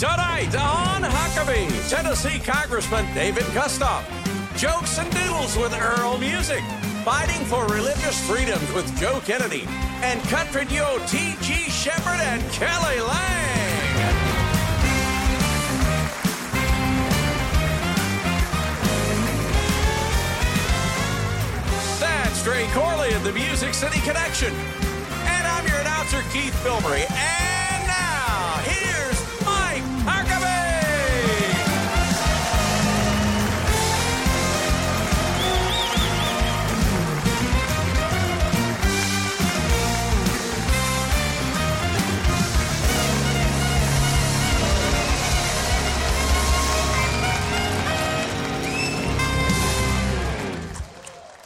Tonight on Huckabee, Tennessee Congressman David Kustoff. Jokes and doodles with Earl Music. Fighting for religious freedoms with Joe Kennedy. And country duo T.G. Sheppard and Kelly Lang. That's Trey Corley of the Music City Connection. And I'm your announcer, Keith Bilbrey. And now, here's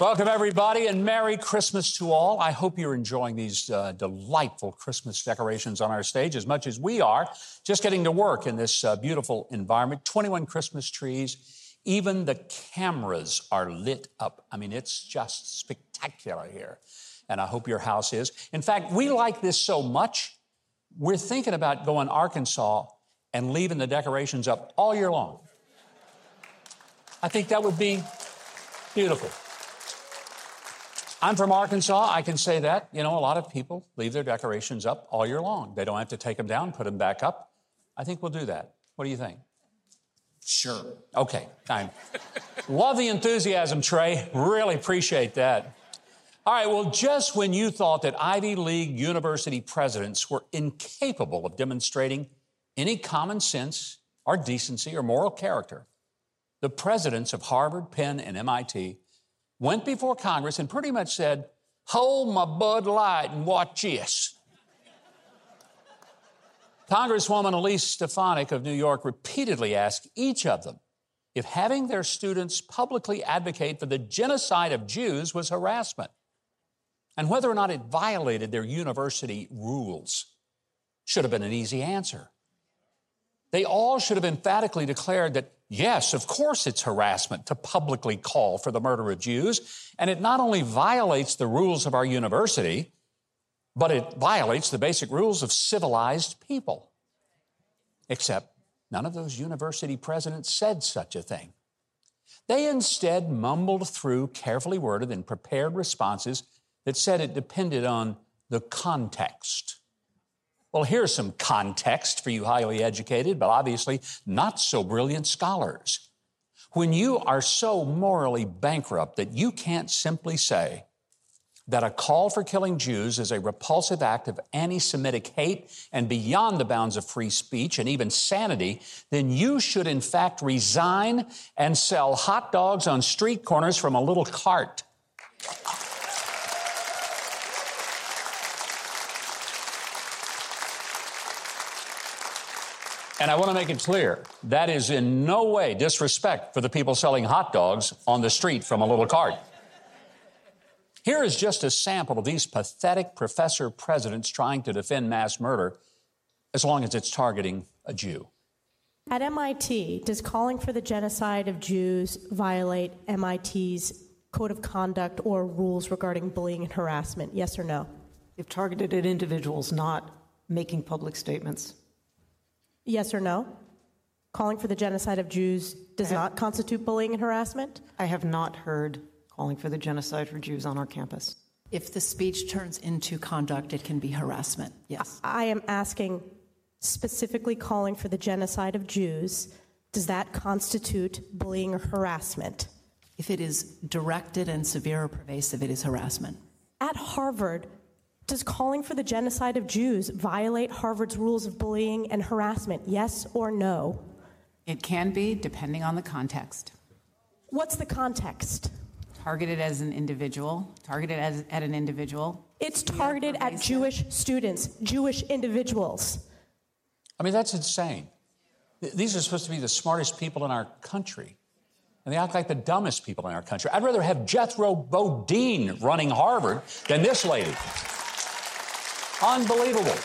Welcome, everybody, and Merry Christmas to all. I hope you're enjoying these uh, delightful Christmas decorations on our stage as much as we are. Just getting to work in this uh, beautiful environment 21 Christmas trees. Even the cameras are lit up. I mean, it's just spectacular here. And I hope your house is. In fact, we like this so much, we're thinking about going Arkansas and leaving the decorations up all year long. I think that would be beautiful. I'm from Arkansas. I can say that. You know, a lot of people leave their decorations up all year long. They don't have to take them down, put them back up. I think we'll do that. What do you think? Sure. Okay. I love the enthusiasm, Trey. Really appreciate that. All right. Well, just when you thought that Ivy League university presidents were incapable of demonstrating any common sense or decency or moral character, the presidents of Harvard, Penn, and MIT went before Congress and pretty much said, Hold my Bud Light and watch this. Congresswoman Elise Stefanik of New York repeatedly asked each of them if having their students publicly advocate for the genocide of Jews was harassment and whether or not it violated their university rules. Should have been an easy answer. They all should have emphatically declared that, yes, of course it's harassment to publicly call for the murder of Jews. And it not only violates the rules of our university, but it violates the basic rules of civilized people. Except none of those university presidents said such a thing. They instead mumbled through carefully worded and prepared responses that said it depended on the context. Well, here's some context for you highly educated, but obviously not so brilliant scholars. When you are so morally bankrupt that you can't simply say that a call for killing Jews is a repulsive act of anti Semitic hate and beyond the bounds of free speech and even sanity, then you should in fact resign and sell hot dogs on street corners from a little cart. And I want to make it clear that is in no way disrespect for the people selling hot dogs on the street from a little cart. Here is just a sample of these pathetic professor presidents trying to defend mass murder as long as it's targeting a Jew. At MIT, does calling for the genocide of Jews violate MIT's code of conduct or rules regarding bullying and harassment? Yes or no? If targeted at individuals, not making public statements. Yes or no? Calling for the genocide of Jews does not constitute bullying and harassment? I have not heard calling for the genocide for Jews on our campus. If the speech turns into conduct, it can be harassment. Yes. I am asking specifically calling for the genocide of Jews. Does that constitute bullying or harassment? If it is directed and severe or pervasive, it is harassment. At Harvard, does calling for the genocide of Jews violate Harvard's rules of bullying and harassment? Yes or no? It can be, depending on the context. What's the context? Targeted as an individual, targeted as, at an individual. It's targeted at Jewish students, Jewish individuals. I mean, that's insane. These are supposed to be the smartest people in our country. And they act like the dumbest people in our country. I'd rather have Jethro Bodine running Harvard than this lady. Unbelievable.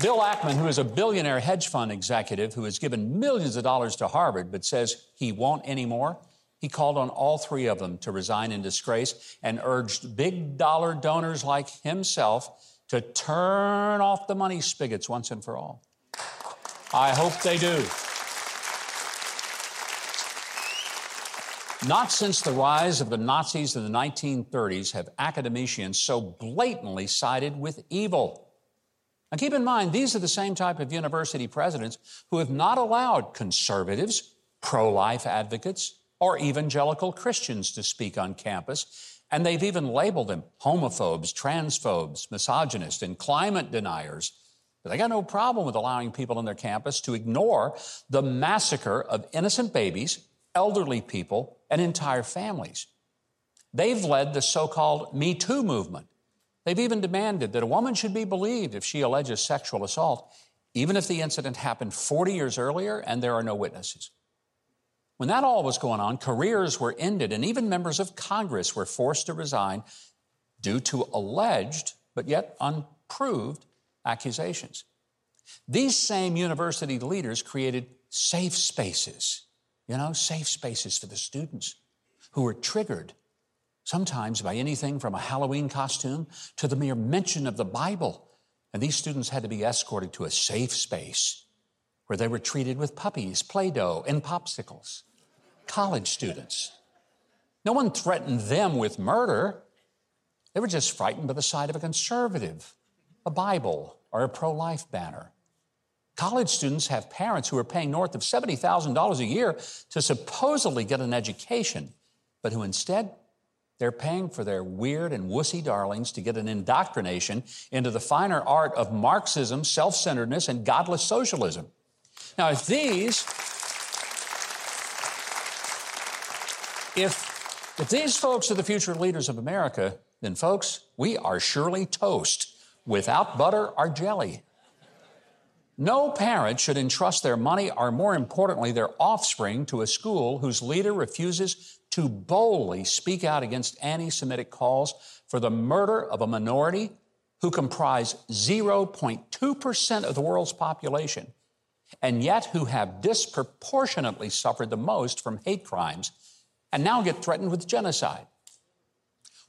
Bill Ackman, who is a billionaire hedge fund executive who has given millions of dollars to Harvard but says he won't anymore, he called on all three of them to resign in disgrace and urged big dollar donors like himself to turn off the money spigots once and for all. I hope they do. Not since the rise of the Nazis in the 1930s have academicians so blatantly sided with evil. Now, keep in mind, these are the same type of university presidents who have not allowed conservatives, pro life advocates, or evangelical Christians to speak on campus. And they've even labeled them homophobes, transphobes, misogynists, and climate deniers. But they got no problem with allowing people on their campus to ignore the massacre of innocent babies, elderly people, and entire families. They've led the so called Me Too movement. They've even demanded that a woman should be believed if she alleges sexual assault, even if the incident happened 40 years earlier and there are no witnesses. When that all was going on, careers were ended, and even members of Congress were forced to resign due to alleged, but yet unproved, accusations. These same university leaders created safe spaces, you know, safe spaces for the students who were triggered sometimes by anything from a Halloween costume to the mere mention of the Bible. And these students had to be escorted to a safe space where they were treated with puppies, Play Doh, and popsicles college students. No one threatened them with murder. They were just frightened by the sight of a conservative, a Bible, or a pro life banner. College students have parents who are paying north of $70,000 a year to supposedly get an education, but who instead they're paying for their weird and wussy darlings to get an indoctrination into the finer art of Marxism, self centeredness, and godless socialism. Now, if these If, if these folks are the future leaders of America, then folks, we are surely toast without butter or jelly. No parent should entrust their money, or more importantly, their offspring, to a school whose leader refuses to boldly speak out against anti Semitic calls for the murder of a minority who comprise 0.2% of the world's population, and yet who have disproportionately suffered the most from hate crimes and now get threatened with genocide.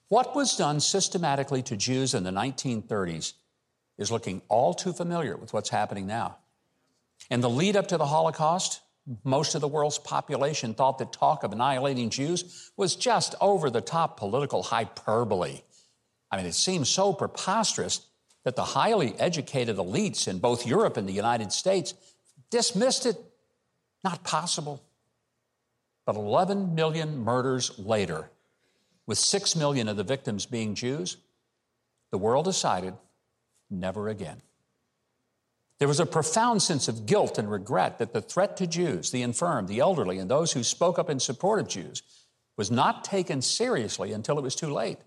What was done systematically to Jews in the 1930s is looking all too familiar with what's happening now. In the lead up to the Holocaust, most of the world's population thought that talk of annihilating Jews was just over the top political hyperbole. I mean, it seems so preposterous that the highly educated elites in both Europe and the United States dismissed it. Not possible. But 11 million murders later, with 6 million of the victims being Jews, the world decided never again. There was a profound sense of guilt and regret that the threat to Jews, the infirm, the elderly, and those who spoke up in support of Jews was not taken seriously until it was too late.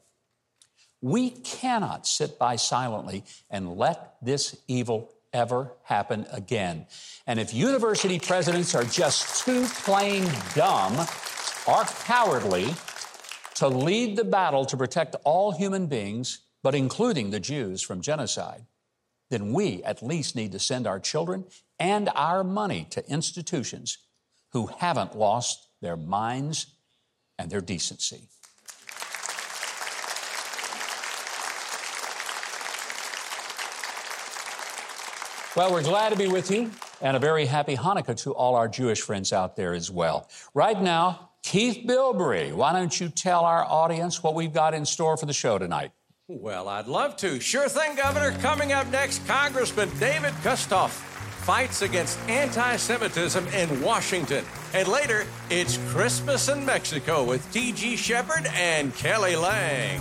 We cannot sit by silently and let this evil ever happen again. And if university presidents are just too plain dumb or cowardly to lead the battle to protect all human beings, but including the Jews from genocide, then we at least need to send our children and our money to institutions who haven't lost their minds and their decency. Well, we're glad to be with you, and a very happy Hanukkah to all our Jewish friends out there as well. Right now, Keith Bilbrey, why don't you tell our audience what we've got in store for the show tonight? Well, I'd love to. Sure thing, Governor. Coming up next, Congressman David Kustoff fights against anti Semitism in Washington. And later, it's Christmas in Mexico with T.G. Sheppard and Kelly Lang.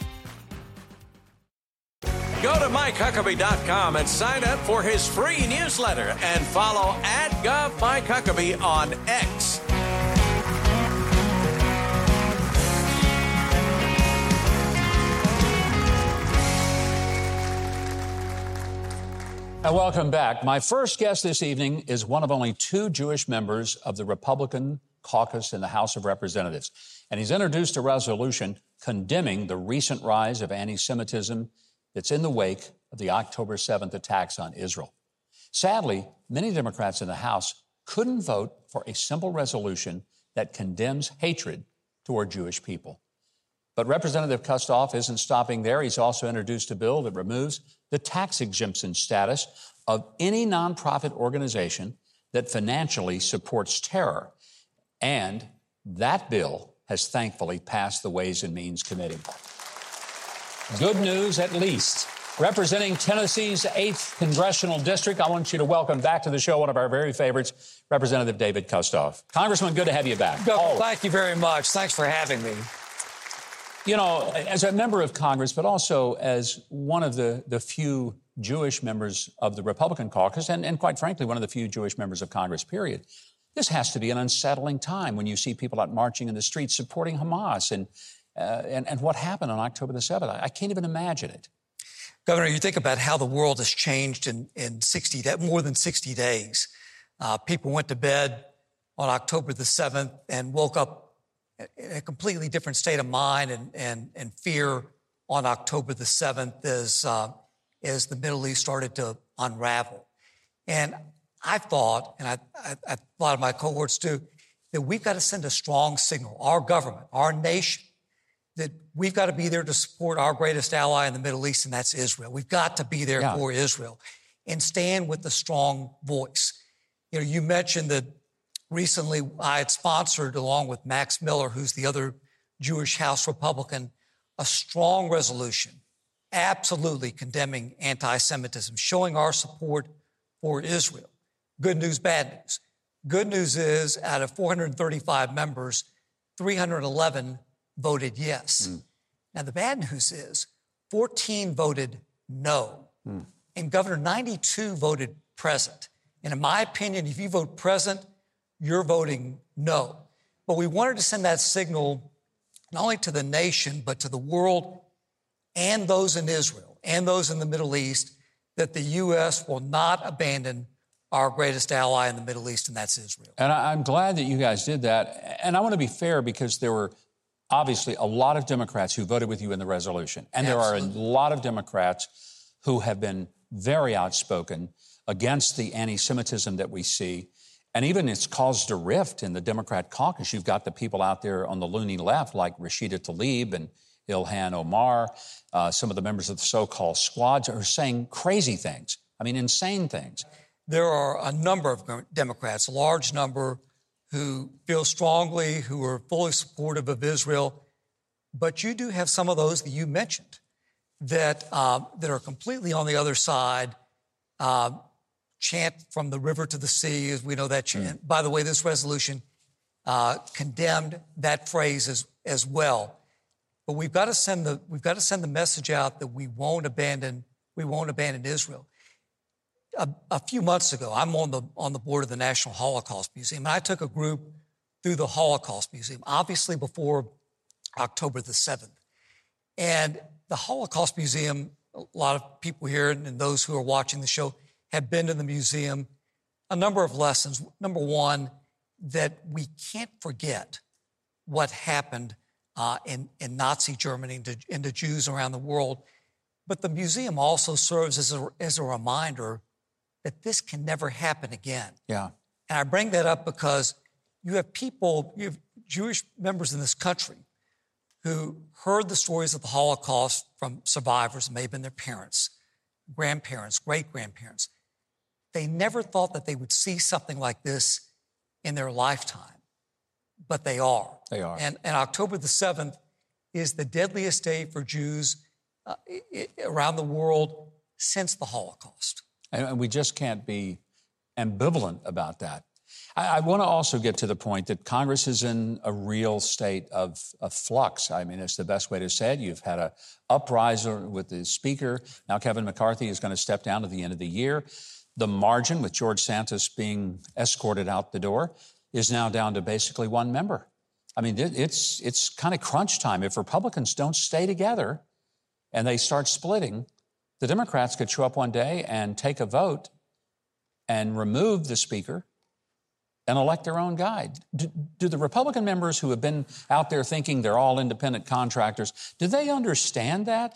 Go to MikeHuckabee.com and sign up for his free newsletter and follow at GovMikeHuckabee on X. And welcome back. My first guest this evening is one of only two Jewish members of the Republican caucus in the House of Representatives. And he's introduced a resolution condemning the recent rise of anti Semitism that's in the wake of the October 7th attacks on Israel. Sadly, many Democrats in the House couldn't vote for a simple resolution that condemns hatred toward Jewish people. But Representative Kustoff isn't stopping there. He's also introduced a bill that removes the tax exemption status of any nonprofit organization that financially supports terror. And that bill has thankfully passed the Ways and Means Committee. Good news, at least. Representing Tennessee's 8th Congressional District, I want you to welcome back to the show one of our very favorites, Representative David Kustoff. Congressman, good to have you back. Governor, thank you very much. Thanks for having me. You know, as a member of Congress, but also as one of the, the few Jewish members of the Republican caucus, and, and quite frankly, one of the few Jewish members of Congress, period, this has to be an unsettling time when you see people out marching in the streets supporting Hamas and, uh, and, and what happened on October the 7th. I, I can't even imagine it. Governor, you think about how the world has changed in, in 60, more than 60 days. Uh, people went to bed on October the 7th and woke up in a completely different state of mind and, and, and fear on October the 7th as, uh, as the Middle East started to unravel. And I thought, and a lot of my cohorts do, that we've got to send a strong signal, our government, our nation, that we've got to be there to support our greatest ally in the Middle East, and that's Israel. We've got to be there yeah. for Israel and stand with a strong voice. You know, you mentioned that recently I had sponsored, along with Max Miller, who's the other Jewish House Republican, a strong resolution absolutely condemning anti Semitism, showing our support for Israel. Good news, bad news. Good news is out of 435 members, 311 voted yes. Mm. Now, the bad news is 14 voted no. Mm. And Governor, 92 voted present. And in my opinion, if you vote present, you're voting no. But we wanted to send that signal not only to the nation, but to the world and those in Israel and those in the Middle East that the U.S. will not abandon our greatest ally in the Middle East, and that's Israel. And I'm glad that you guys did that. And I want to be fair because there were obviously a lot of Democrats who voted with you in the resolution. And Absolutely. there are a lot of Democrats who have been very outspoken against the anti Semitism that we see. And even it's caused a rift in the Democrat caucus. You've got the people out there on the loony left, like Rashida Tlaib and Ilhan Omar, uh, some of the members of the so called squads are saying crazy things. I mean, insane things. There are a number of Democrats, a large number, who feel strongly, who are fully supportive of Israel. But you do have some of those that you mentioned that, uh, that are completely on the other side, uh, chant from the river to the sea, as we know that chant. Mm. By the way, this resolution uh, condemned that phrase as, as well. But we've got to send the we've got to send the message out that we won't abandon we won't abandon Israel a, a, few months ago, I'm on the, on the board of the National Holocaust Museum, and I took a group through the Holocaust Museum, obviously before October the 7th. And the Holocaust Museum, a lot of people here and those who are watching the show have been to the museum. A number of lessons. Number one, that we can't forget what happened uh, in, in Nazi Germany and to, and to Jews around the world. But the museum also serves as a, as a reminder that this can never happen again. Yeah. And I bring that up because you have people, you have Jewish members in this country who heard the stories of the Holocaust from survivors, may have been their parents, grandparents, great grandparents, they never thought that they would see something like this in their lifetime, but they are. They are. And, and October the 7th is the deadliest day for Jews uh, around the world since the Holocaust. And we just can't be ambivalent about that. I, I want to also get to the point that Congress is in a real state of, of flux. I mean, it's the best way to say it. You've had a uprising with the Speaker. Now Kevin McCarthy is going to step down at the end of the year. The margin, with George Santos being escorted out the door, is now down to basically one member. I mean, it's it's kind of crunch time. If Republicans don't stay together and they start splitting, the Democrats could show up one day and take a vote and remove the speaker and elect their own guy. Do, do, the Republican members who have been out there thinking they're all independent contractors, do they understand that?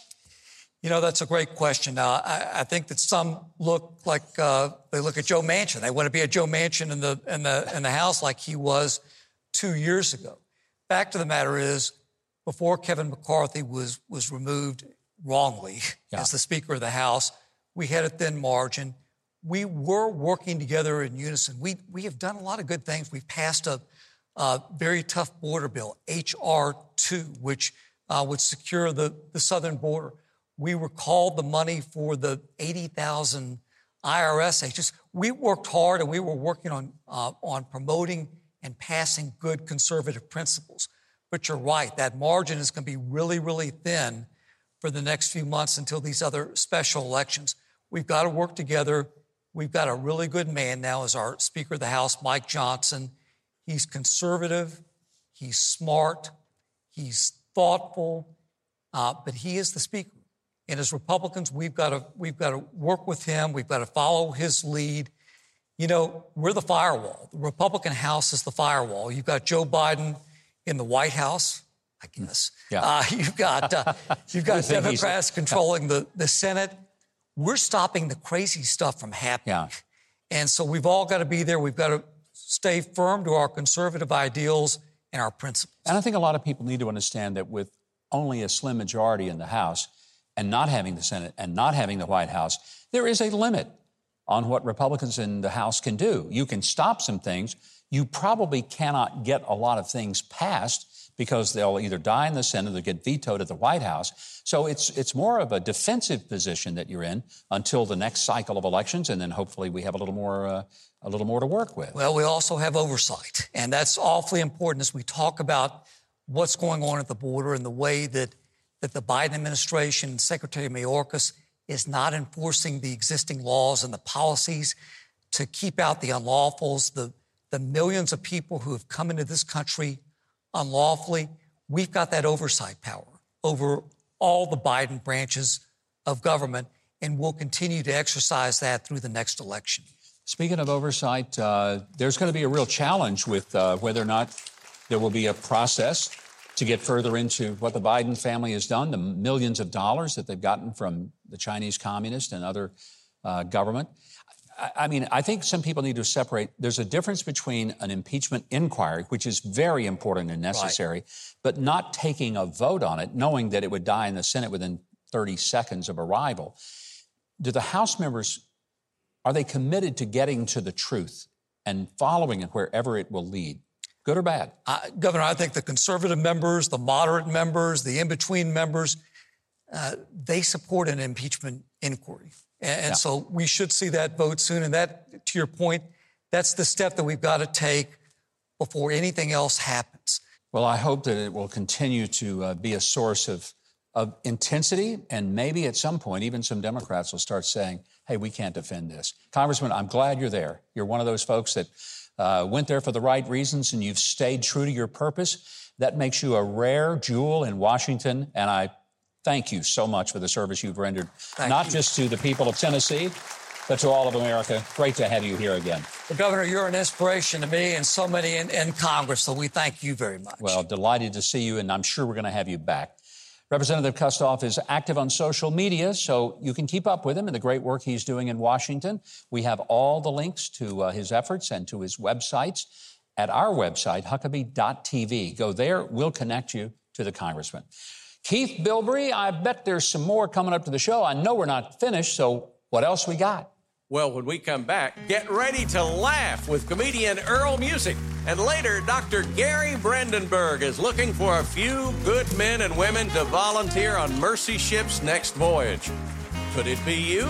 You know, that's a great question. Uh, I, I, think that some look like uh, they look at Joe Manchin. They want to be a Joe Manchin in the in the in the House like he was two years ago. Fact of the matter is, before Kevin McCarthy was was removed wrongly yeah. as the Speaker of the House, we had a thin margin we were working together in unison. We, we have done a lot of good things. We've passed a, a very tough border bill, H.R. 2, which uh, would secure the, the southern border. We recalled the money for the 80,000 IRS agents. We worked hard and we were working on, uh, on promoting and passing good conservative principles. But you're right, that margin is going to be really, really thin for the next few months until these other special elections. We've got to work together We've got a really good man now as our Speaker of the House, Mike Johnson. He's conservative, he's smart, he's thoughtful, uh, but he is the Speaker. And as Republicans, we've got to we've got to work with him. We've got to follow his lead. You know, we're the firewall. The Republican House is the firewall. You've got Joe Biden in the White House, I guess. Yeah. Uh, you've got uh, you've got Democrats controlling the, the Senate we're stopping the crazy stuff from happening. Yeah. And so we've all got to be there. We've got to stay firm to our conservative ideals and our principles. And I think a lot of people need to understand that with only a slim majority in the House and not having the Senate and not having the White House, there is a limit on what Republicans in the House can do. You can stop some things. You probably cannot get a lot of things passed because they'll either die in the Senate or get vetoed at the White House. So it's, it's more of a defensive position that you're in until the next cycle of elections, and then hopefully we have a little more, uh, a little more to work with. Well, we also have oversight, and that's awfully important as we talk about what's going on at the border and the way that, that the Biden administration, Secretary Mayorkas, is not enforcing the existing laws and the policies to keep out the unlawfuls, the, the millions of people who have come into this country unlawfully, we've got that oversight power over all the Biden branches of government, and we'll continue to exercise that through the next election. Speaking of oversight, uh, there's going to be a real challenge with uh, whether or not there will be a process to get further into what the Biden family has done, the millions of dollars that they've gotten from the Chinese communist and other uh, government. I mean, I think some people need to separate. There's a difference between an impeachment inquiry, which is very important and necessary, right. but not taking a vote on it, knowing that it would die in the Senate within 30 seconds of arrival. Do the House members, are they committed to getting to the truth and following it wherever it will lead? Good or bad? Uh, Governor, I think the conservative members, the moderate members, the in between members, uh, they support an impeachment inquiry. And, yeah. so we should see that vote soon. And that, to your point, that's the step that we've got to take before anything else happens. Well, I hope that it will continue to uh, be a source of, of intensity. And maybe at some point, even some Democrats will start saying, hey, we can't defend this. Congressman, I'm glad you're there. You're one of those folks that uh, went there for the right reasons and you've stayed true to your purpose. That makes you a rare jewel in Washington. And I thank you so much for the service you've rendered, thank not you. just to the people of Tennessee, but to all of America. Great to have you here again. Well, Governor, you're an inspiration to me and so many in, in Congress, so we thank you very much. Well, delighted to see you, and I'm sure we're going to have you back. Representative Kustoff is active on social media, so you can keep up with him and the great work he's doing in Washington. We have all the links to uh, his efforts and to his websites at our website, huckabee.tv. Go there, we'll connect you to the congressman. Keith Bilbrey, I bet there's some more coming up to the show. I know we're not finished, so what else we got? Well, when we come back, get ready to laugh with comedian Earl Music. And later, Dr. Gary Brandenburg is looking for a few good men and women to volunteer on Mercy Ship's next voyage. Could it be you?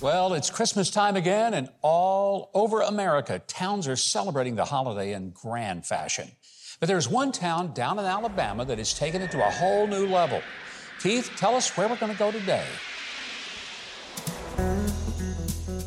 Well, it's Christmas time again, and all over America, towns are celebrating the holiday in grand fashion. But there's one town down in Alabama that has taken it to a whole new level. Keith, tell us where we're going to go today.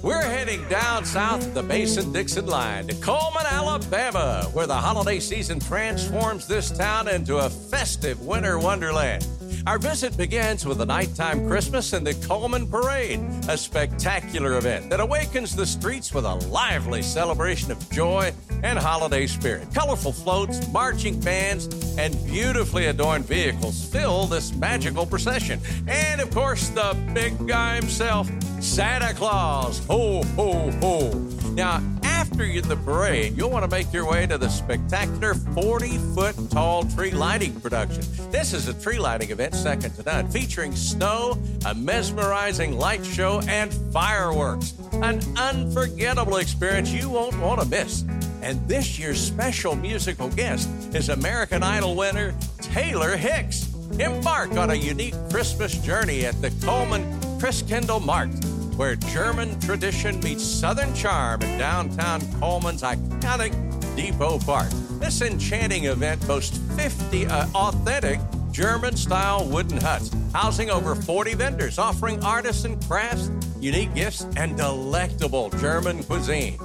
We're heading down south of the Mason Dixon line to Cullman, Alabama, where the holiday season transforms this town into a festive winter wonderland. Our visit begins with a nighttime Christmas and the Cullman Parade, a spectacular event that awakens the streets with a lively celebration of joy and holiday spirit. Colorful floats, marching bands, and beautifully adorned vehicles fill this magical procession. And of course, the big guy himself, Santa Claus. Ho, ho, ho. Now, after the parade, you'll want to make your way to the spectacular 40 foot tall tree lighting production. This is a tree lighting event second to none, featuring snow, a mesmerizing light show, and fireworks. An unforgettable experience you won't want to miss. And this year's special musical guest is American Idol winner Taylor Hicks. Embark on a unique Christmas journey at the Coleman Chris Kendall Markt where German tradition meets Southern charm in downtown Cullman's iconic Depot Park. This enchanting event boasts 50 uh, authentic German style wooden huts, housing over 40 vendors offering artisan crafts, unique gifts, and delectable German cuisine.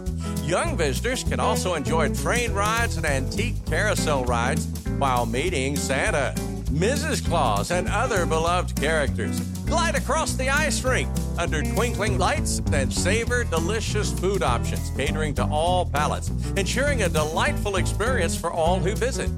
Young visitors can also enjoy train rides and antique carousel rides while meeting Santa, Mrs. Claus, and other beloved characters. Glide across the ice rink under twinkling lights and savor delicious food options, catering to all palates, ensuring a delightful experience for all who visit.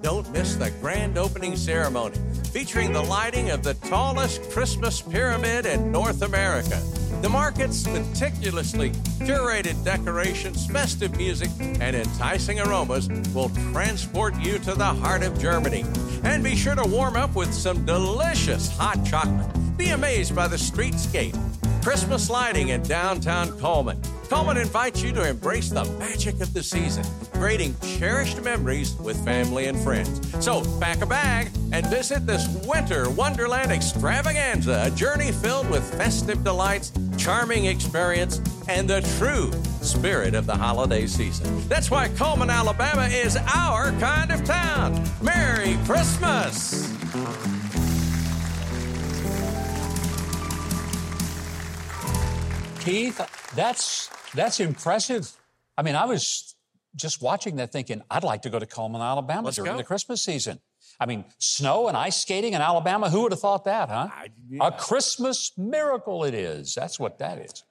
Don't miss the grand opening ceremony featuring the lighting of the tallest Christmas pyramid in North America. The market's meticulously curated decorations, festive music, and enticing aromas will transport you to the heart of Germany. And be sure to warm up with some delicious hot chocolate. Be amazed by the streetscape, Christmas lighting in downtown Cullman. Cullman invites you to embrace the magic of the season, creating cherished memories with family and friends. So pack a bag and visit this winter wonderland extravaganza, a journey filled with festive delights, charming experience, and the true spirit of the holiday season. That's why Cullman, Alabama is our kind of town. Merry Christmas! Keith, that's that's impressive. I mean, I was just watching that thinking, I'd like to go to Cullman, Alabama Let's during go. the Christmas season. I mean, snow and ice skating in Alabama, who would have thought that, huh? A Christmas miracle it is. That's what that is.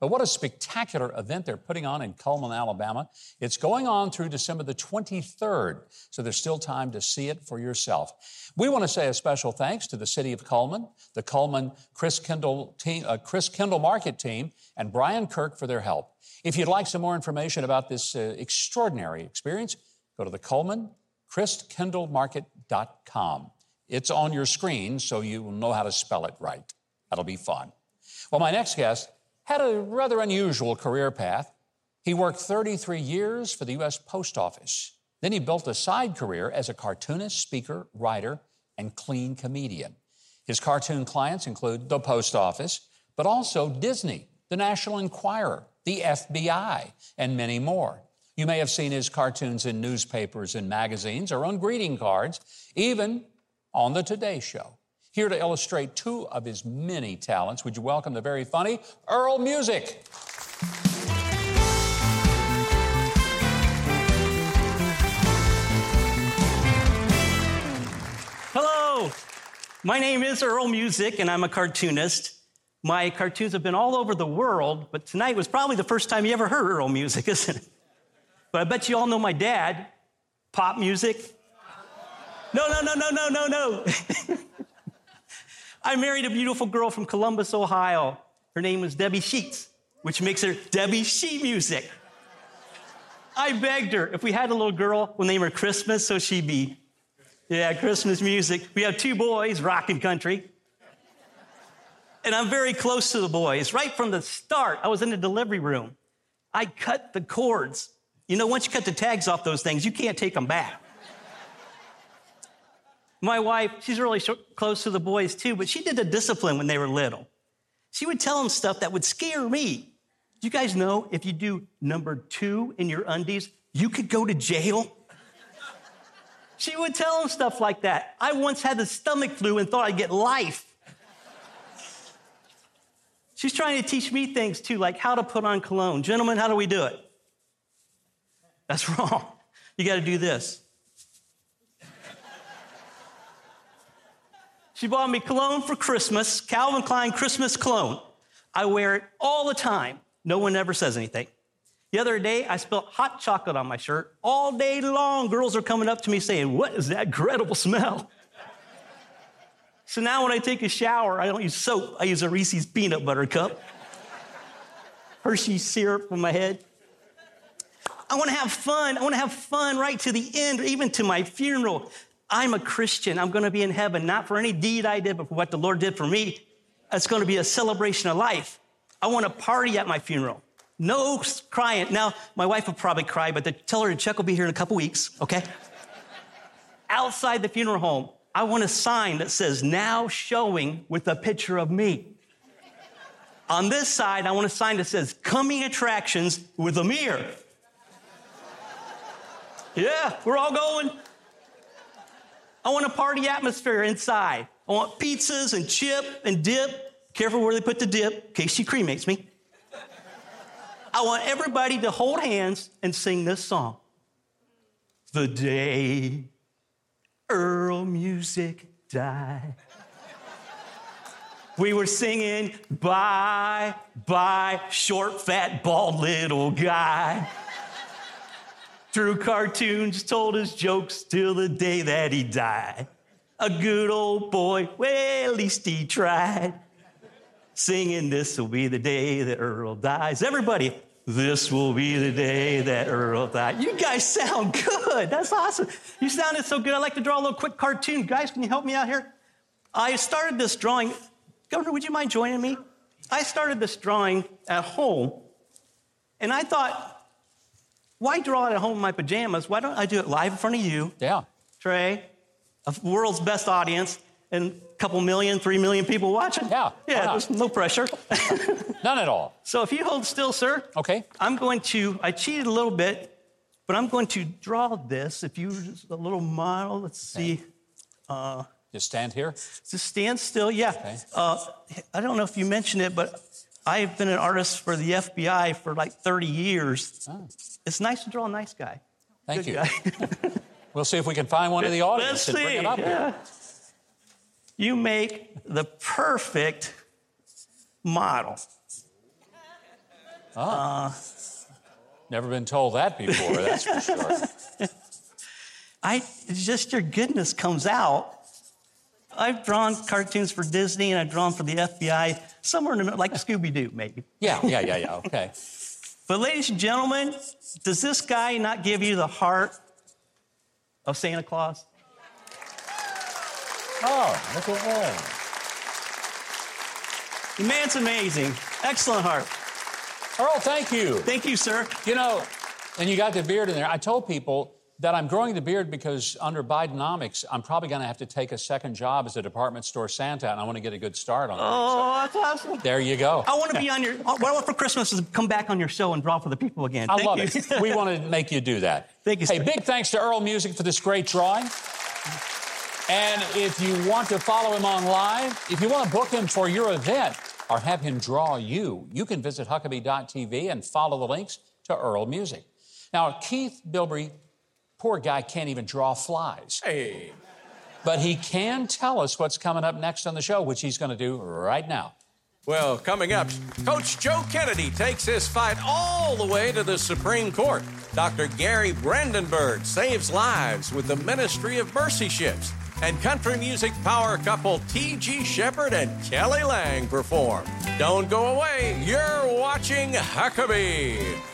But what a spectacular event they're putting on in Cullman, Alabama. It's going on through December the 23rd, so there's still time to see it for yourself. We want to say a special thanks to the city of Cullman, the Cullman Christkindl, team, uh, Christkindl Market team, and Brian Kirk for their help. If you'd like some more information about this uh, extraordinary experience, go to the Cullman christkindlemarket.com. It's on your screen, so you will know how to spell it right. That'll be fun. Well, my next guest had a rather unusual career path. He worked 33 years for the U.S. Post Office. Then he built a side career as a cartoonist, speaker, writer, and clean comedian. His cartoon clients include the post office, but also Disney, the National Enquirer, the FBI, and many more. You may have seen his cartoons in newspapers and magazines or on greeting cards, even on The Today Show. Here to illustrate two of his many talents, would you welcome the very funny Earl Music? Hello, my name is Earl Music, and I'm a cartoonist. My cartoons have been all over the world, but tonight was probably the first time you ever heard Earl Music, isn't it? But I bet you all know my dad, pop music. No, no, no, no, no, no, no. I married a beautiful girl from Columbus, Ohio. Her name was Debbie Sheets, which makes her Debbie Sheet Music. I begged her if we had a little girl, we'll name her Christmas so she'd be, yeah, Christmas music. We have two boys, rockin' country. And I'm very close to the boys. Right from the start, I was in the delivery room. I cut the cords. You know, once you cut the tags off those things, you can't take them back. My wife, she's really close to the boys too, but she did the discipline when they were little. She would tell them stuff that would scare me. You guys know if you do number two in your undies, you could go to jail? She would tell them stuff like that. I once had the stomach flu and thought I'd get life. She's trying to teach me things too, like how to put on cologne. Gentlemen, how do we do it? That's wrong. You got to do this. She bought me cologne for Christmas, Calvin Klein Christmas cologne. I wear it all the time. No one ever says anything. The other day, I spilled hot chocolate on my shirt. All day long, girls are coming up to me saying, What is that incredible smell? so now when I take a shower, I don't use soap, I use a Reese's peanut butter cup. Hershey syrup on my head. I want to have fun. I want to have fun right to the end, even to my funeral. I'm a Christian. I'm going to be in heaven, not for any deed I did, but for what the Lord did for me. It's going to be a celebration of life. I want to party at my funeral. No crying. Now, my wife will probably cry, but the, tell her Chuck will be here in a couple weeks, okay? Outside the funeral home, I want a sign that says, now showing with a picture of me. On this side, I want a sign that says, coming attractions with a mirror. Yeah, we're all going. I want a party atmosphere inside. I want pizzas and chip and dip. Careful where they put the dip, in case she cremates me. I want everybody to hold hands and sing this song. The day Earl music died. We were singing, bye, bye, short, fat, bald little guy through cartoons, told his jokes till the day that he died. A good old boy, well, at least he tried. Singing, This will be the day that Earl dies. Everybody, this will be the day that Earl died. You guys sound good. That's awesome. You sounded so good. I'd like to draw a little quick cartoon. Guys, can you help me out here? I started this drawing. Governor, would you mind joining me? I started this drawing at home, and I thought, why draw it at home in my pajamas? Why don't I do it live in front of you? Yeah. Trey, a world's best audience, and a couple million, three million people watching? Yeah. Yeah, there's no pressure. None at all. So if you hold still, sir. Okay. I'm going to, I cheated a little bit, but I'm going to draw this. If you, a little model, let's see. Uh, just stand here? Just stand still, yeah. Okay. Uh, I don't know if you mentioned it, but I've been an artist for the FBI for like 30 years. Oh. It's nice to draw a nice guy. Thank Good you. we'll see if we can find one in the audience Let's and bring see. it up yeah. here. You make the perfect model. Oh. Uh, Never been told that before, that's for sure. I just your goodness comes out. I've drawn cartoons for Disney and I've drawn for the FBI, somewhere in the middle, like Scooby Doo, maybe. Yeah, yeah, yeah, yeah. Okay. But, ladies and gentlemen, does this guy not give you the heart of Santa Claus? Oh, look at that. The man's amazing. Excellent heart. Earl, thank you. Thank you, sir. You know, and you got the beard in there. I told people that I'm growing the beard because under Bidenomics, I'm probably going to have to take a second job as a department store Santa, and I want to get a good start on it. Oh, that's awesome. There you go. I want to be on your. What I want for Christmas is come back on your show and draw for the people again. I Thank love you. it. we want to make you do that. Thank you, Hey, sir. big thanks to Earl Music for this great drawing. And if you want to follow him online, if you want to book him for your event or have him draw you, you can visit Huckabee.tv and follow the links to Earl Music. Now, Keith Bilbrey, poor guy, can't even draw flies. Hey. But he can tell us what's coming up next on the show, which he's going to do right now. Well, coming up, Coach Joe Kennedy takes his fight all the way to the Supreme Court. Dr. Gary Brandenburg saves lives with the Ministry of Mercy Ships. And country music power couple T.G. Sheppard and Kelly Lang perform. Don't go away. You're watching Huckabee.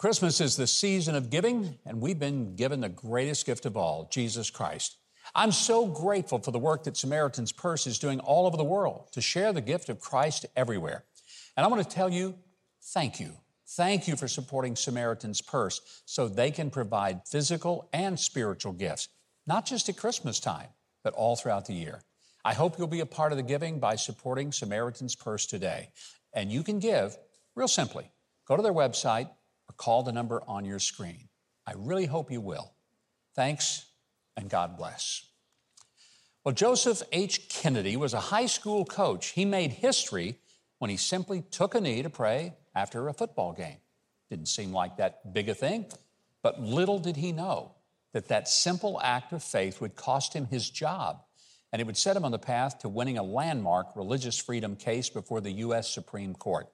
Christmas is the season of giving, and we've been given the greatest gift of all, Jesus Christ. I'm so grateful for the work that Samaritan's Purse is doing all over the world to share the gift of Christ everywhere. And I want to tell you, thank you. Thank you for supporting Samaritan's Purse so they can provide physical and spiritual gifts, not just at Christmas time, but all throughout the year. I hope you'll be a part of the giving by supporting Samaritan's Purse today. And you can give real simply. Go to their website or call the number on your screen. I really hope you will. Thanks and God bless. Well, Joseph A. Kennedy was a high school coach. He made history when he simply took a knee to pray after a football game. Didn't seem like that big a thing, but little did he know that that simple act of faith would cost him his job and it would set him on the path to winning a landmark religious freedom case before the U.S. Supreme Court.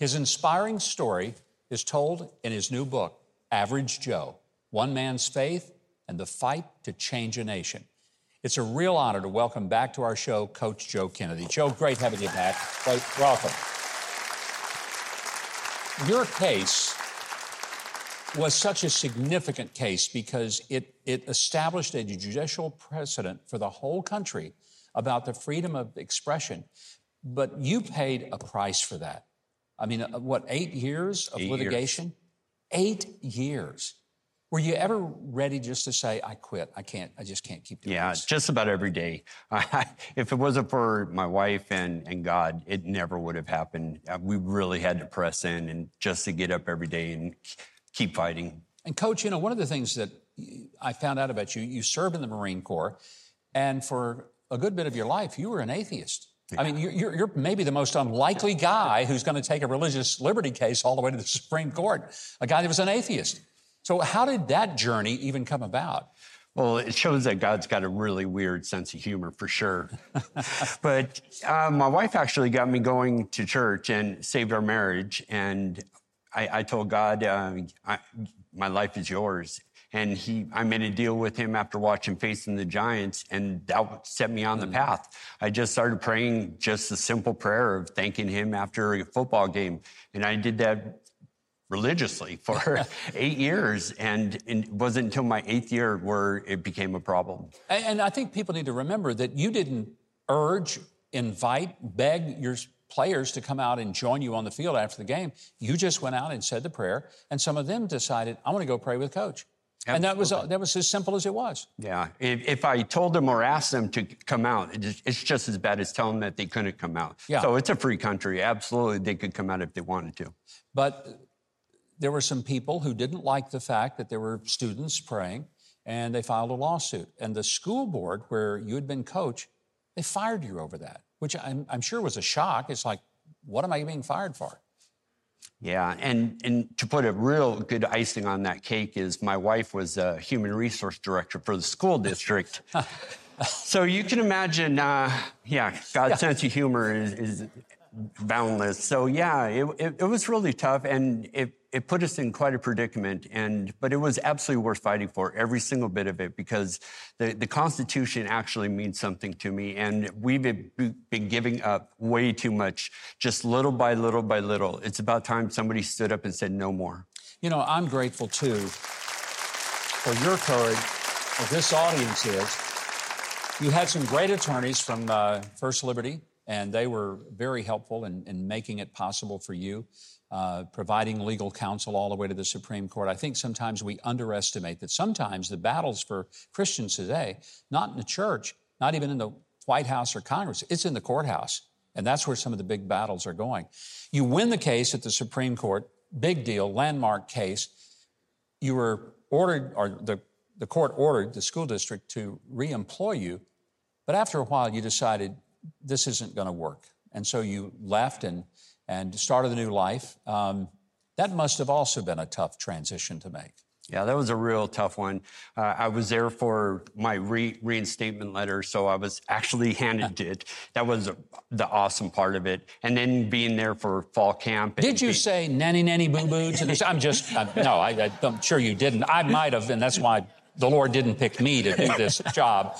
His inspiring story is told in his new book, Average Joe One Man's Faith and the Fight to Change a Nation. It's a real honor to welcome back to our show Coach Joe Kennedy. Joe, great having you back. Great, welcome. Your case was such a significant case because it, it established a judicial precedent for the whole country about the freedom of expression. But you paid a price for that. I mean, uh, what, eight years of Eight years. litigation? Eight years. Were you ever ready just to say, I quit? I can't, I just can't keep doing Yeah, this? just about every day. if it wasn't for my wife and, and God, it never would have happened. Uh, We really had to press in and just to get up every day and keep fighting. And coach, you know, one of the things that I found out about you, you served in the Marine Corps, and for a good bit of your life, you were an atheist. I mean, you're, you're, you're maybe the most unlikely guy who's going to take a religious liberty case all the way to the Supreme Court, a guy that was an atheist. So, how did that journey even come about? Well, it shows that God's got a really weird sense of humor for sure. but uh, my wife actually got me going to church and saved our marriage. And I, I told God, uh, I, my life is yours. And he, I made a deal with him after watching Facing the Giants, and that set me on the mm. path. I just started praying just a simple prayer of thanking him after a football game. And I did that religiously for eight years. And it wasn't until my eighth year where it became a problem. And, and I think people need to remember that you didn't urge, invite, beg your players to come out and join you on the field after the game. You just went out and said the prayer, and some of them decided, I want to go pray with coach. And that was, uh, that was as simple as it was. Yeah. If, if I told them or asked them to come out, it it's just as bad as telling them that they couldn't come out. Yeah. So it's a free country. Absolutely, they could come out if they wanted to. But there were some people who didn't like the fact that there were students praying, and they filed a lawsuit. And the school board, where you had been coach, they fired you over that, which I'm, I'm sure was a shock. It's like, what am I being fired for? Yeah, and and to put a real good icing on that cake is my wife was a human resource director for the school district. so you can imagine, uh, yeah, God's sense of humor is, is boundless. So yeah, it, it, it was really tough, and if it put us in quite a predicament, and but it was absolutely worth fighting for every single bit of it because the, the Constitution actually means something to me, and we've been giving up way too much, just little by little by little. It's about time somebody stood up and said no more. You know, I'm grateful too for your courage, as this audience is. You had some great attorneys from uh, First Liberty, and they were very helpful in, in making it possible for you uh, providing legal counsel all the way to the Supreme Court. I think sometimes we underestimate that sometimes the battles for Christians today, not in the church, not even in the White House or Congress, it's in the courthouse. And that's where some of the big battles are going. You win the case at the Supreme Court, big deal, landmark case. You were ordered, or the, the court ordered the school district to reemploy you. But after a while, you decided this isn't going to work. And so you left and and started a new life. Um, that must have also been a tough transition to make. Yeah, that was a real tough one. Uh, I was there for my re- reinstatement letter, so I was actually handed it. That was the awesome part of it. And then being there for fall camp. Did you say nanny nanny boo boo to this? I'm just, I'm, no, I, I'm sure you didn't. I might have, and that's why the Lord didn't pick me to do this job.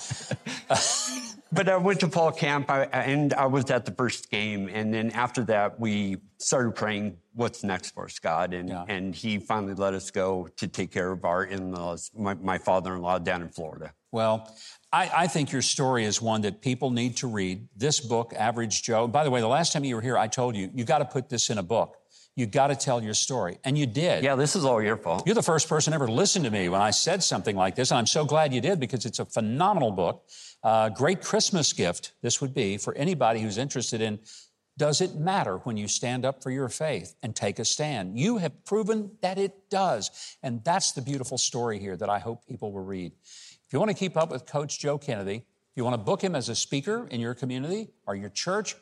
but I went to fall camp I, and I was at the first game. And then after that, we started praying, what's next for us, God? And, yeah. and he finally let us go to take care of our in laws, my, my father in law down in Florida. Well, I, I, think your story is one that people need to read. This book, Average Joe. By the way, the last time you were here, I told you, you got to put this in a book. You got to tell your story. And you did. Yeah, this is all your fault. You're the first person ever listened to me when I said something like this. And I'm so glad you did because it's a phenomenal book. Uh, great Christmas gift this would be for anybody who's interested in does it matter when you stand up for your faith and take a stand? You have proven that it does. And that's the beautiful story here that I hope people will read. If you want to keep up with Coach Joe Kennedy, if you want to book him as a speaker in your community or your church,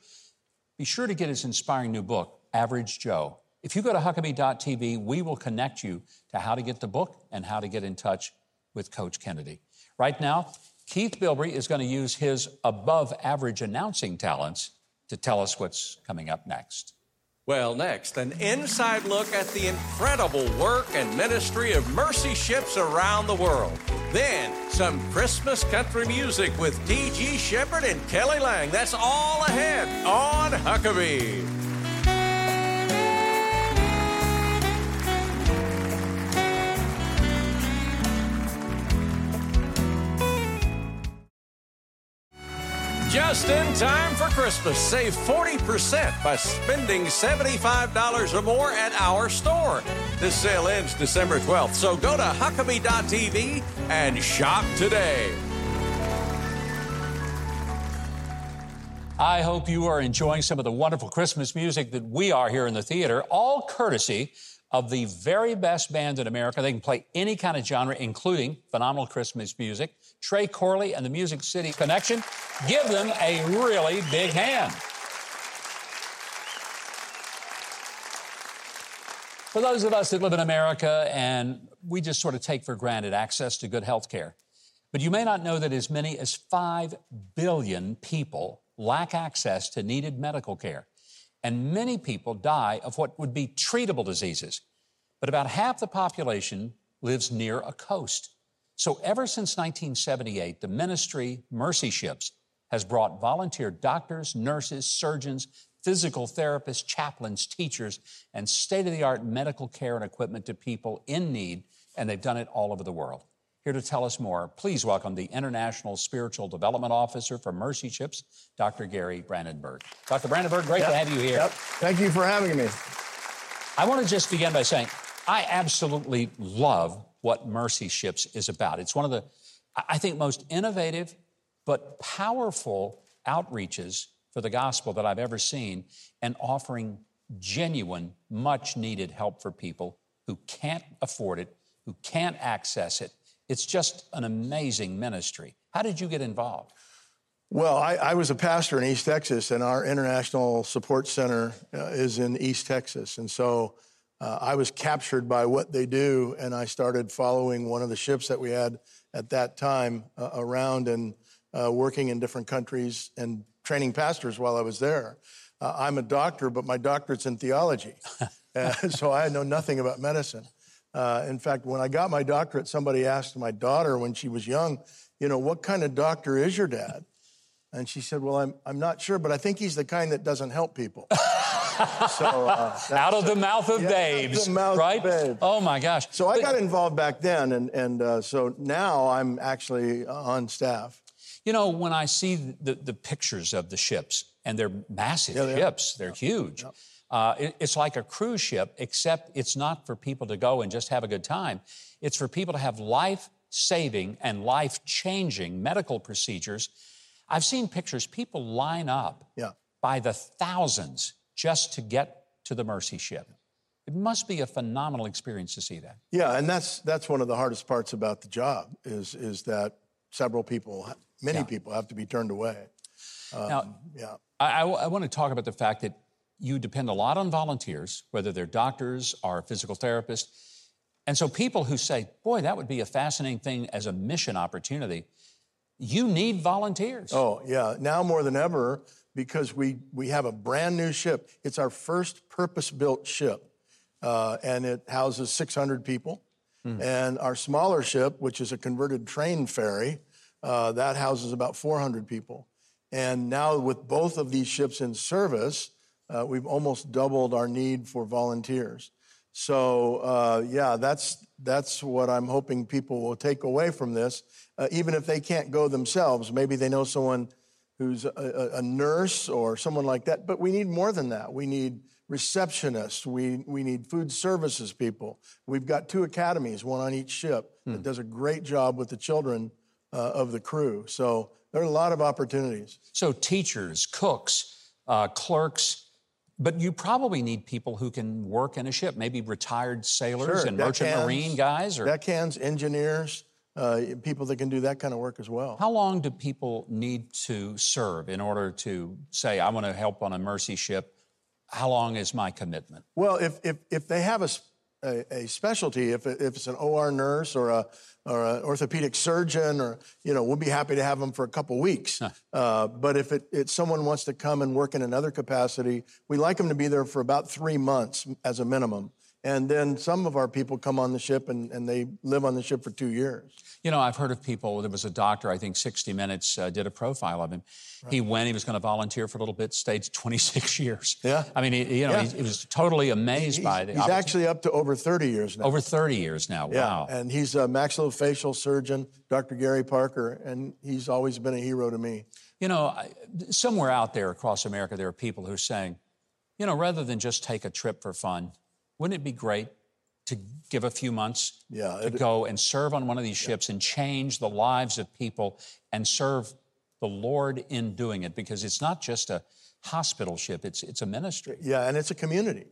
be sure to get his inspiring new book, Average Joe. If you go to Huckabee.tv, we will connect you to how to get the book and how to get in touch with Coach Kennedy. Right now, Keith Bilbrey is going to use his above average announcing talents to tell us what's coming up next. Well, next, an inside look at the incredible work and ministry of mercy ships around the world. Then, some Christmas country music with T.G. Sheppard and Kelly Lang. That's all ahead on Huckabee. Just in time for Christmas. Save 40% by spending $75 or more at our store. This sale ends December 12th, so go to Huckabee.tv and shop today. I hope you are enjoying some of the wonderful Christmas music that we are here in the theater, all courtesy of the very best band in America. They can play any kind of genre, including phenomenal Christmas music. Trey Corley and the Music City Connection. Give them a really big hand. For those of us that live in America and we just sort of take for granted access to good health care, but you may not know that as many as 5 billion people lack access to needed medical care and many people die of what would be treatable diseases. But about half the population lives near a coast. So ever since 1978, the ministry Mercy Ships has brought volunteer doctors, nurses, surgeons, physical therapists, chaplains, teachers, and state of the art medical care and equipment to people in need, and they've done it all over the world. Here to tell us more, please welcome the International Spiritual Development Officer for Mercy Ships, Dr. Gary Brandenburg. Dr. Brandenburg, great yep. to have you here. Yep. Thank you for having me. I want to just begin by saying I absolutely love what Mercy Ships is about. It's one of the, I think, most innovative but powerful outreaches for the gospel that I've ever seen and offering genuine, much needed help for people who can't afford it, who can't access it, it's just an amazing ministry. How did you get involved? Well, I, I, was a pastor in East Texas, and our international support center uh, is in East Texas. And so uh, I was captured by what they do, and I started following one of the ships that we had at that time uh, around and uh, working in different countries and training pastors while I was there. Uh, I'm a doctor, but my doctorate's in theology. And so I know nothing about medicine. Uh, in fact, when I got my doctorate, somebody asked my daughter when she was young, you know, what kind of doctor is your dad? And she said, well, I'm, I'm not sure, but I think he's the kind that doesn't help people. so, uh, out of the mouth of yeah, babes, the mouth right? Of babes. Oh my gosh! So I got involved back then, and and uh, so now I'm actually on staff. You know, when I see the, the pictures of the ships, and they're massive Yeah, they are. ships, they're huge. Uh, it- it's like a cruise ship, except it's not for people to go and just have a good time. It's for people to have life saving and life changing medical procedures. I've seen pictures, people line up Yeah. by the thousands just to get to the Mercy ship. It must be a phenomenal experience to see that. Yeah, and that's that's one of the hardest parts about the job is is that several people, many Yeah. people, have to be turned away. Um, Now, yeah. I, I- I want to talk about the fact that you depend a lot on volunteers, whether they're doctors or physical therapists. And so people who say, boy, that would be a fascinating thing as a mission opportunity, you need volunteers. Oh, yeah. Now more than ever, because we, we have a brand new ship. It's our first purpose built ship, uh, and it houses 600 people. And our smaller ship, which is a converted train ferry, uh, that houses about 400 people. And now, with both of these ships in service, uh, we've almost doubled our need for volunteers. So, uh, yeah, that's, that's what I'm hoping people will take away from this. Uh, even if they can't go themselves, maybe they know someone who's a, a, nurse or someone like that. But we need more than that. We need receptionists. We, we need food services people. We've got two academies, one on each ship, that does a great job with the children uh, of the crew. So there are a lot of opportunities. So, teachers, cooks, uh, clerks, but you probably need people who can work in a ship, maybe retired sailors Sure, and merchant deckhands, marine guys. Or deckhands, engineers, uh, people that can do that kind of work as well. how long do people need to serve in order to say, I want to help on a mercy ship? How long is my commitment? Well, if, if, if they have a a specialty, if, if it's an OR nurse or a or an orthopedic surgeon, or you know, we'll be happy to have them for a couple weeks. Uh, but if it, it someone wants to come and work in another capacity, we like them to be there for about three months as a minimum. And then some of our people come on the ship and, and they live on the ship for two years. You know, I've heard of people, there was a doctor, I think 60 Minutes uh, did a profile of him. He went, he was going to volunteer for a little bit, stayed 26 years. Yeah. I mean, he, you know, Yeah. he, he was totally amazed He's, by the he's actually up to over 30 years now. Over 30 years now. Yeah, Wow. and he's a maxillofacial surgeon, Dr. Gary Parker, and he's always been a hero to me. You know, I- somewhere out there across America, there are people who are saying, you know, rather than just take a trip for fun, wouldn't it be great to give a few months Yeah, to it- go and serve on one of these ships and change the lives of people and serve the Lord in doing it? Because it's not just a hospital ship, it's, it's a ministry. Yeah, and it's a community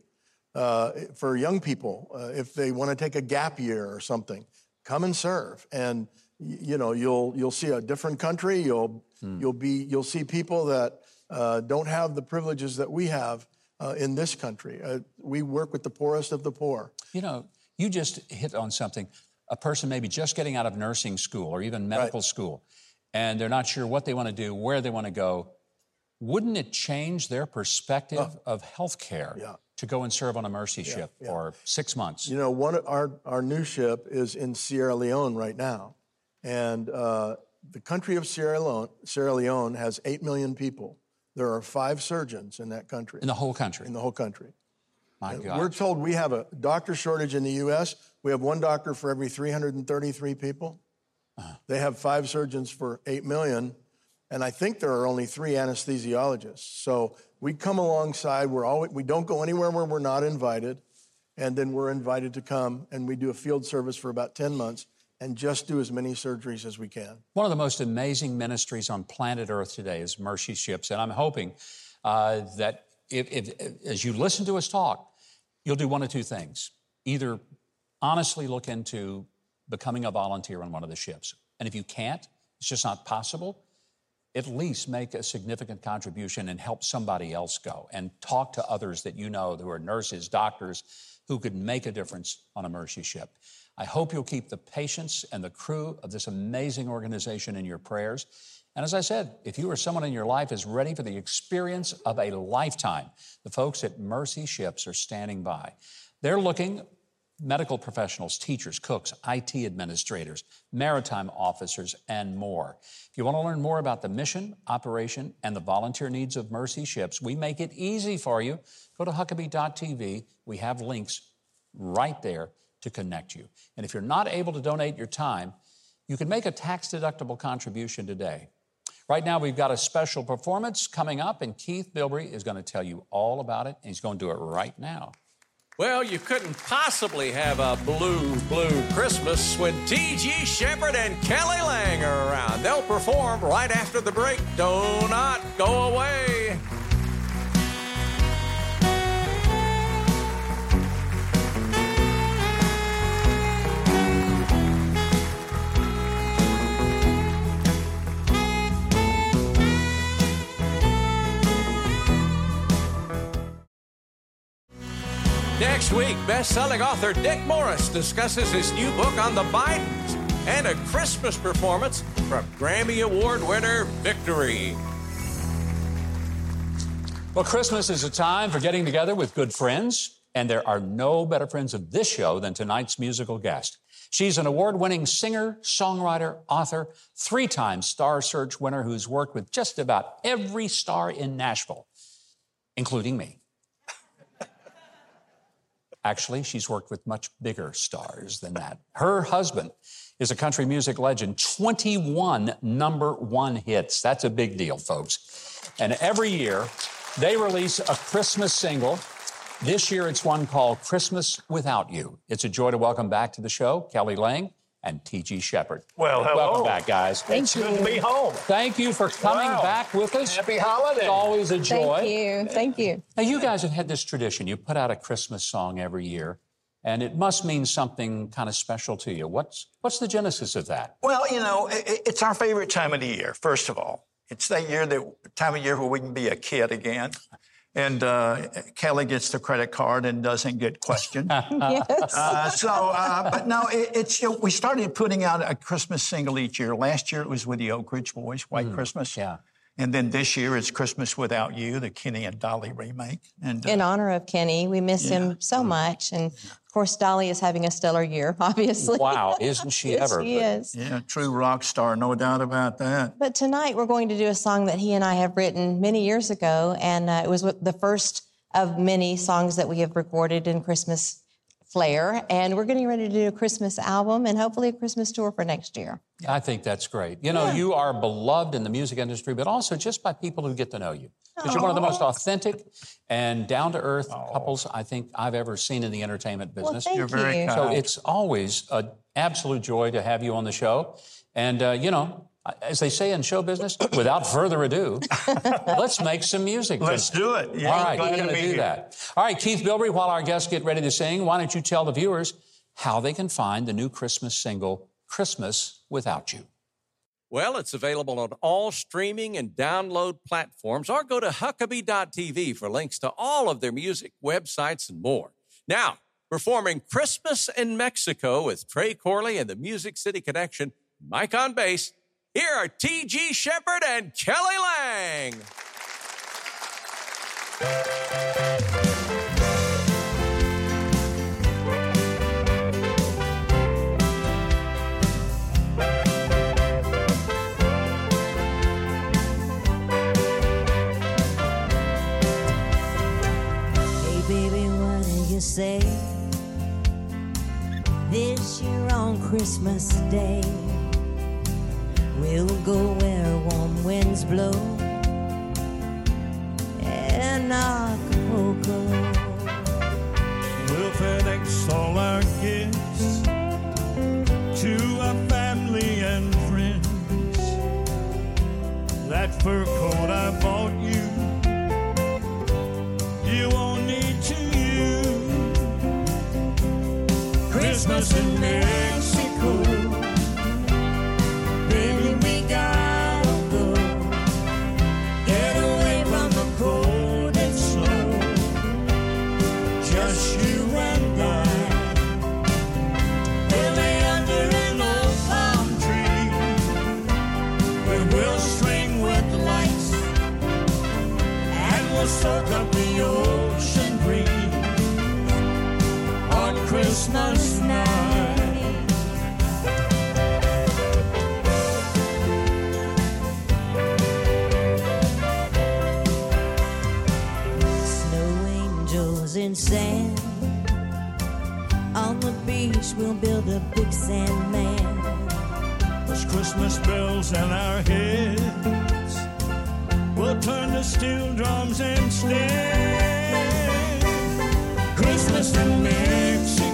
uh, for young people. Uh, if they want to take a gap year or something, come and serve. And you know, you'll you'll see a different country. You'll you'll be you'll see people that uh, don't have the privileges that we have uh, in this country. Uh, we work with the poorest of the poor. You know, you just hit on something. A person maybe just getting out of nursing school or even medical school, and they're not sure what they want to do, where they want to go. Wouldn't it change their perspective of health care Yeah. to go and serve on a mercy ship for six months? You know, one our our new ship is in Sierra Leone right now, and uh, the country of Sierra Leone, Sierra Leone has eight million people. There are five surgeons in that country. In the whole country. In the whole country. My God. We're told we have a doctor shortage in the U.S. We have one doctor for every 333 people. Uh-huh. They have five surgeons for 8 million. And I think there are only three anesthesiologists. So we come alongside. We're always, we don't go anywhere where we're not invited. And then we're invited to come and we do a field service for about 10 months and just do as many surgeries as we can. One of the most amazing ministries on planet Earth today is Mercy Ships, and I'm hoping uh, that if, if, as you listen to us talk, you'll do one of two things: either honestly look into becoming a volunteer on one of the ships, and if you can't, it's just not possible. At least make a significant contribution and help somebody else go, and talk to others that you know who are nurses, doctors, who could make a difference on a Mercy ship. I hope you'll keep the patients and the crew of this amazing organization in your prayers. And as I said, if you or someone in your life is ready for the experience of a lifetime, the folks at Mercy Ships are standing by. They're looking medical professionals, teachers, cooks, IT administrators, maritime officers, and more. If you want to learn more about the mission, operation, and the volunteer needs of Mercy Ships, we make it easy for you. Go to Huckabee.tv. We have links right there to connect you. And if you're not able to donate your time, you can make a tax deductible contribution today. Right now, we've got a special performance coming up, and Keith Bilbrey is going to tell you all about it, and he's going to do it right now. Well, you couldn't possibly have a blue, blue Christmas when T.G. Sheppard and Kelly Lang are around. They'll perform right after the break. Do not go away. Best-selling author Dick Morris discusses his new book on the Bidens and a Christmas performance from Grammy Award winner Victory. Well, Christmas is a time for getting together with good friends, and there are no better friends of this show than tonight's musical guest. She's an award winning singer, songwriter, author, three time Star Search winner who's worked with just about every star in Nashville, including me. Actually, she's worked with much bigger stars than that. Her husband is a country music legend, 21 number one hits. That's a big deal, folks. And every year, they release a Christmas single. This year, it's one called Christmas Without You. It's a joy to welcome back to the show Kelly Lang and T.G. Sheppard. Well, hello. Welcome back, guys. Thank it's you. good to be home. Thank you for coming wow. back with us. Happy holiday. It's always a joy. Thank you. Thank you. Now, you guys have had this tradition. You put out a Christmas song every year, and it must mean something kind of special to you. What's, what's the genesis of that? Well, you know, it, it's our favorite time of the year, first of all. It's that year, that time of year where we can be a kid again. And uh, Kelly gets the credit card and doesn't get questioned. yes. Uh, so, uh, but no, it, it's you know, we started putting out a Christmas single each year. Last year it was with the Oak Ridge Boys, White Mm, Christmas. Yeah. And then this year it's Christmas Without You, the Kenny and Dolly remake. And uh, In honor of Kenny, we miss Yeah. him so much. And of course, Dolly is having a stellar year, obviously. Wow, isn't she Yes, ever? She is. yeah, true rock star, no doubt about that. But tonight we're going to do a song that he and I have written many years ago, and uh, it was the first of many songs that we have recorded in Christmas flair. And we're getting ready to do a Christmas album and hopefully a Christmas tour for next year. I think that's great. You know, you are beloved in the music industry, but also just by people who get to know you. Because you're one of the most authentic and down to earth couples I think I've ever seen in the entertainment Well, business. thank You're very you. So it's always an absolute joy to have you on the show. And, uh, you know, as they say in show business, without further ado, let's make some music. Let's do it. Yeah, All right, we're going to do here. that. All right, Keith Bilbrey, while our guests get ready to sing, why don't you tell the viewers how they can find the new Christmas single, Christmas Without You? Well, it's available on all streaming and download platforms, or go to Huckabee.tv for links to all of their music, websites, and more. Now, performing Christmas in Mexico with Trey Corley and the Music City Connection, Mike on bass, here are T.G. Sheppard and Kelly Lang. Hey baby, what do you say? This year on Christmas Day, we'll go where warm winds blow and Acapulco. We'll FedEx all our gifts to our family and friends. That fur coat I bought you, you won't need to use. Christmas in Mexico, soak up the ocean breeze on Christmas night. Snow angels in sand on the beach, we'll build a big sandman. There's Christmas bells in our heads turn to steel drums instead. Christmas in Mexico.